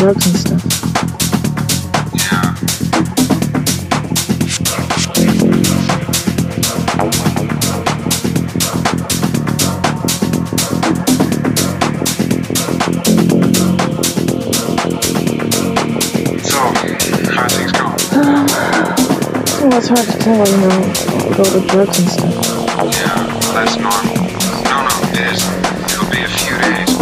Drugs and stuff. So, how things going? It's hard to tell, you know, all the drugs and stuff. Yeah, well, that's normal. No, no, it isn't. It'll be a few days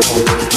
Thank you.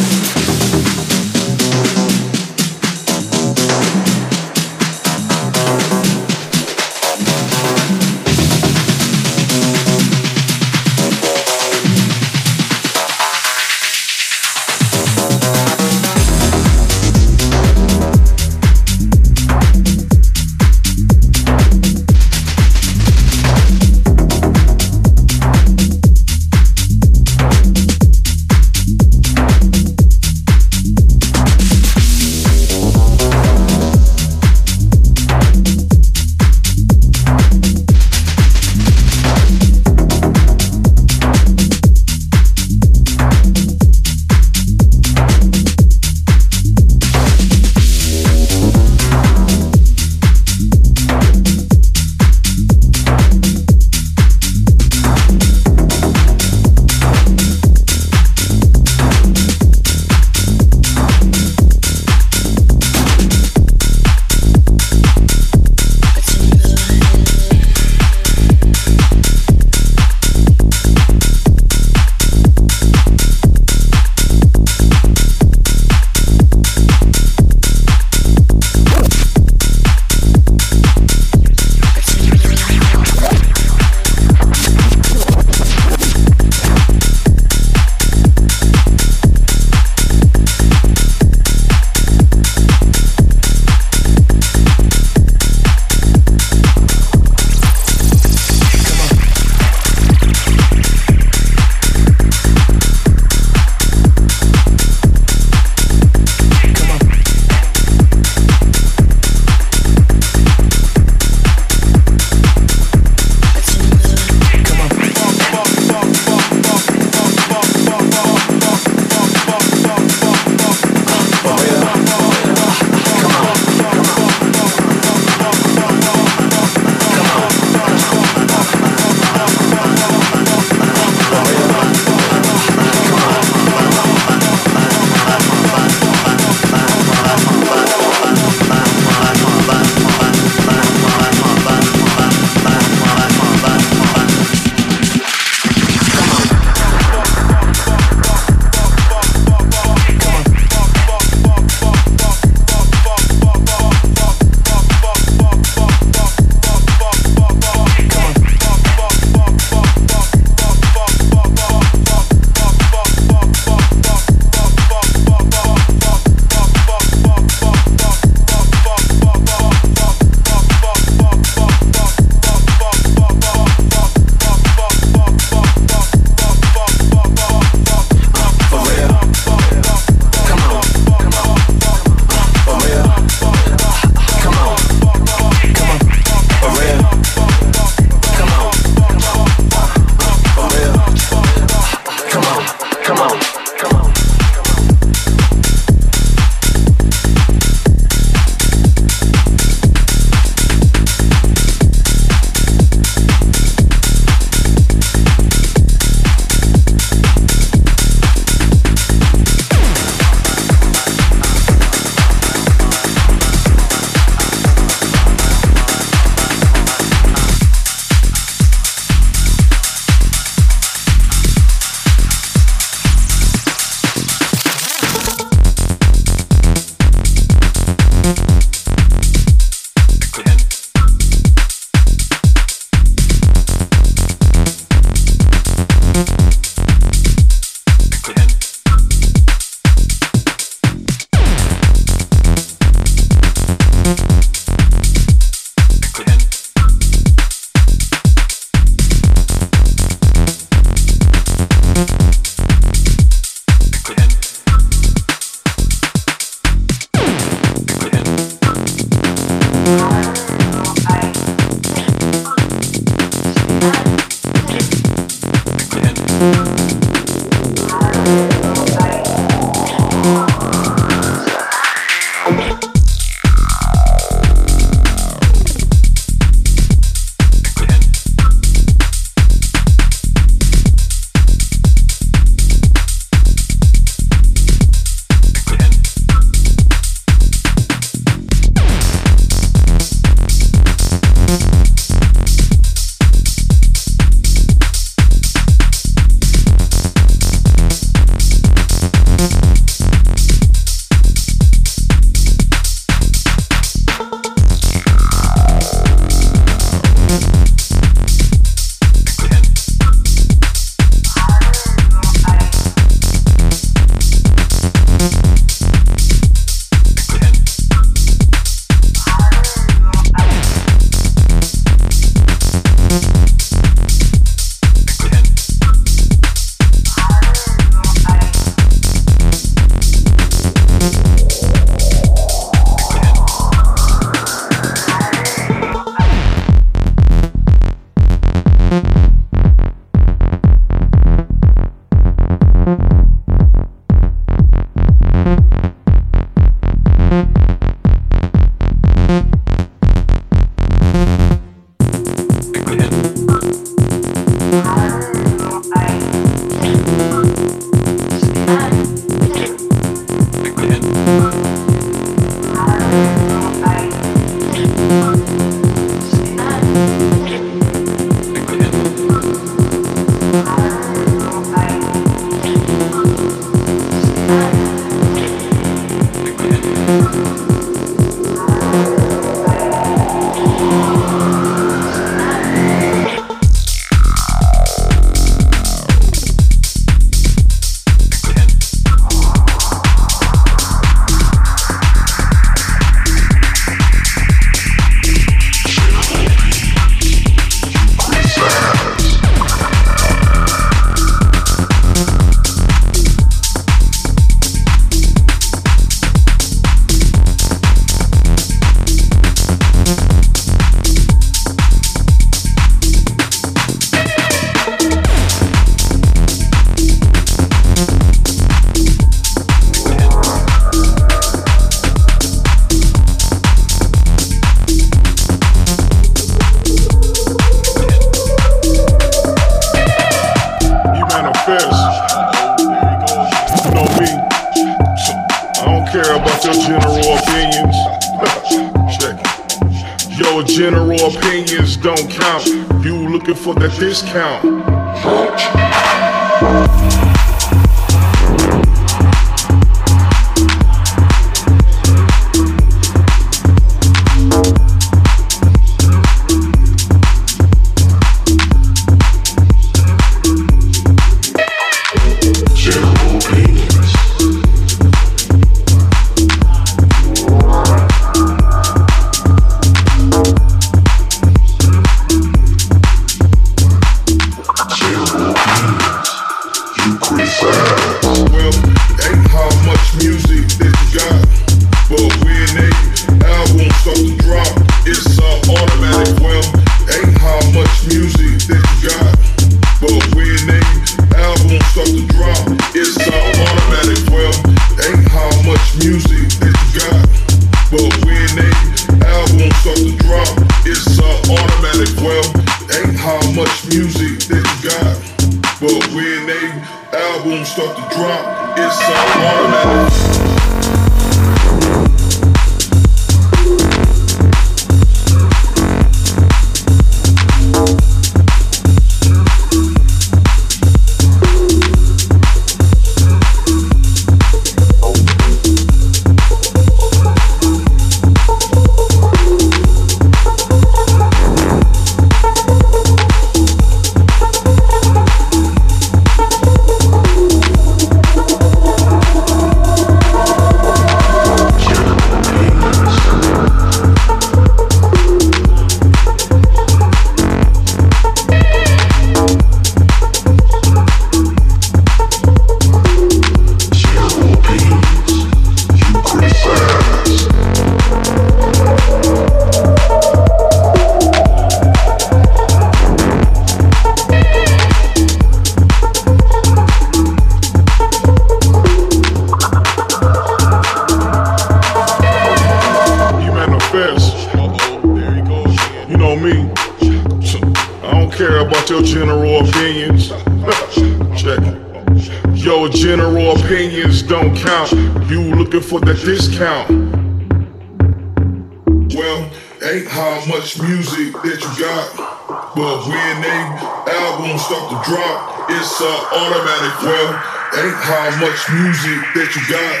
Music that you got.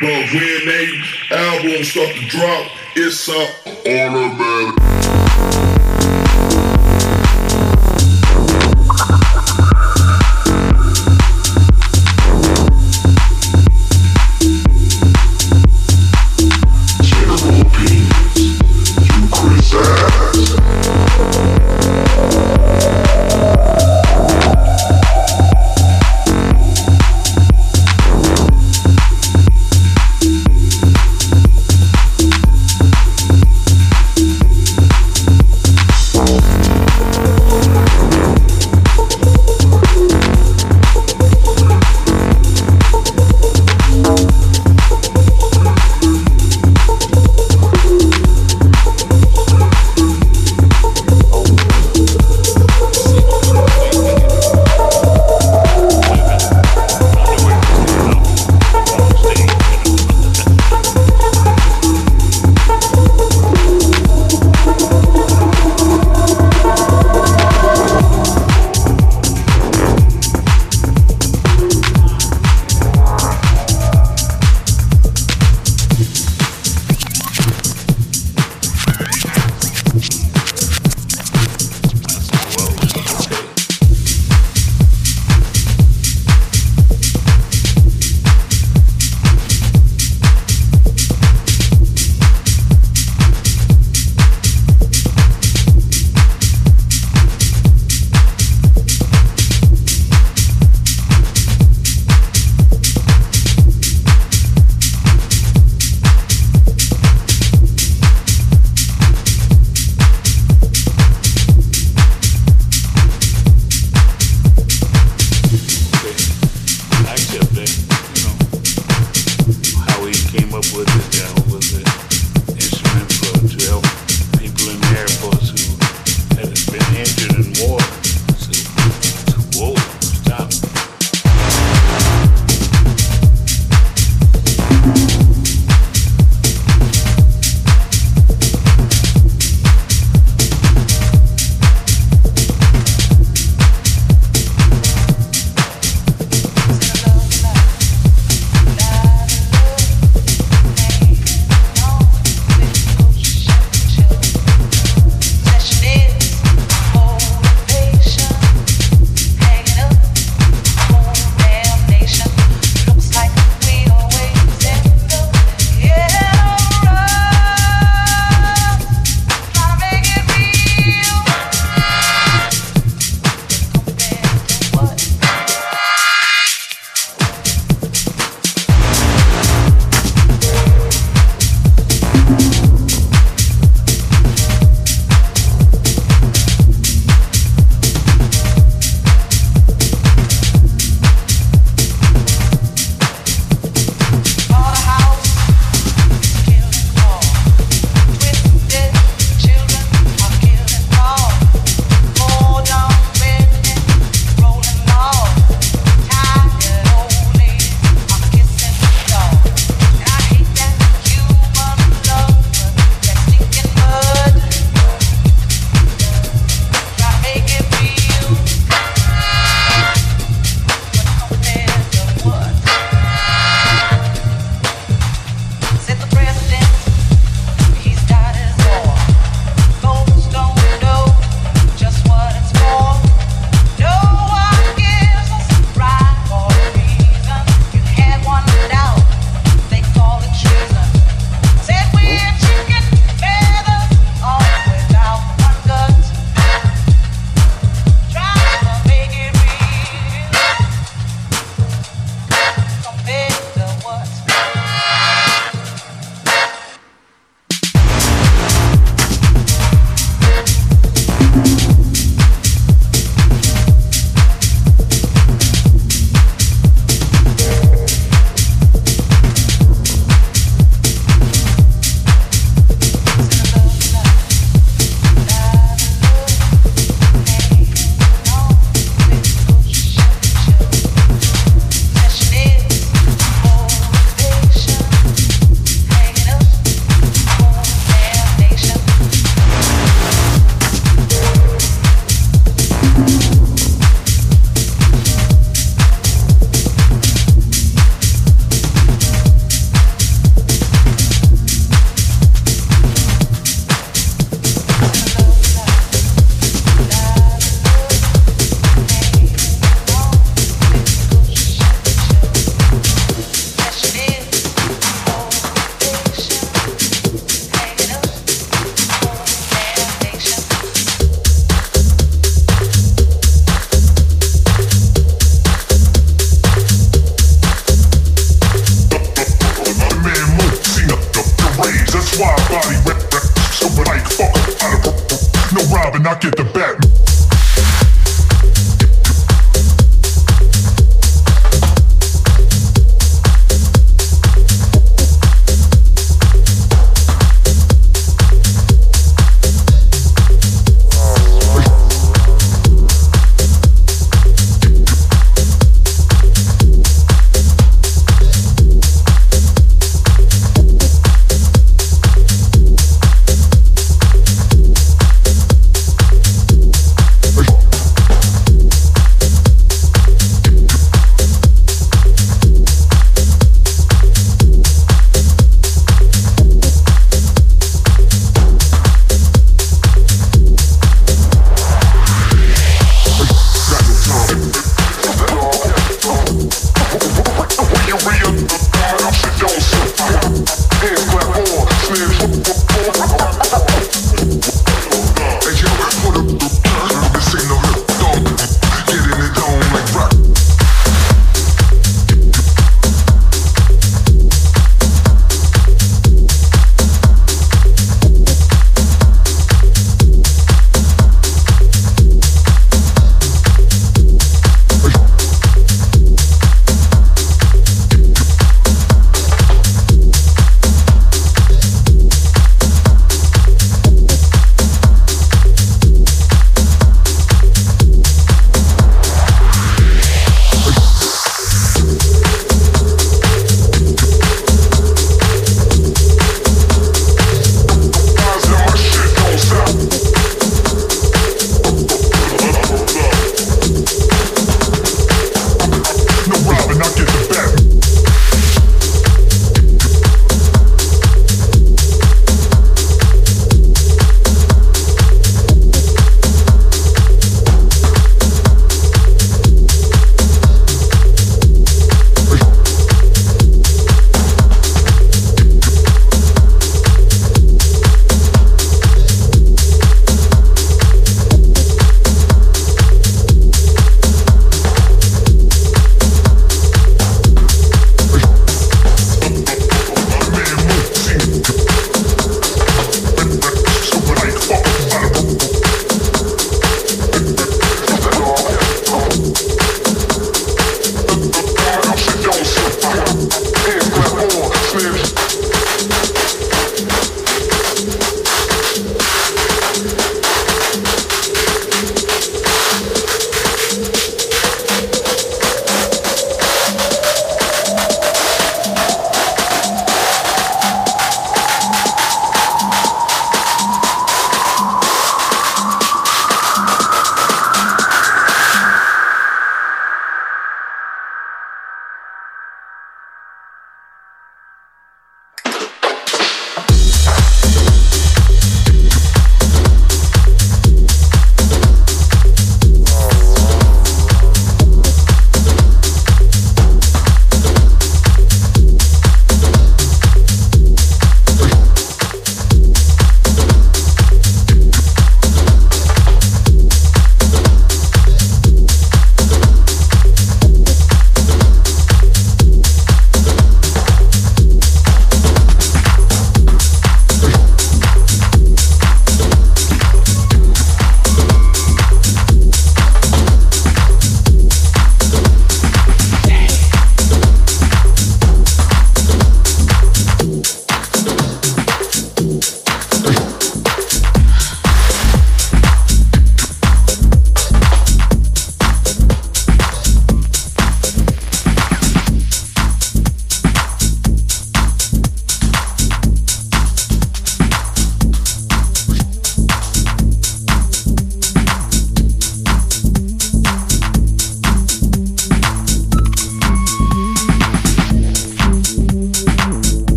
But when they albums start to drop, it's a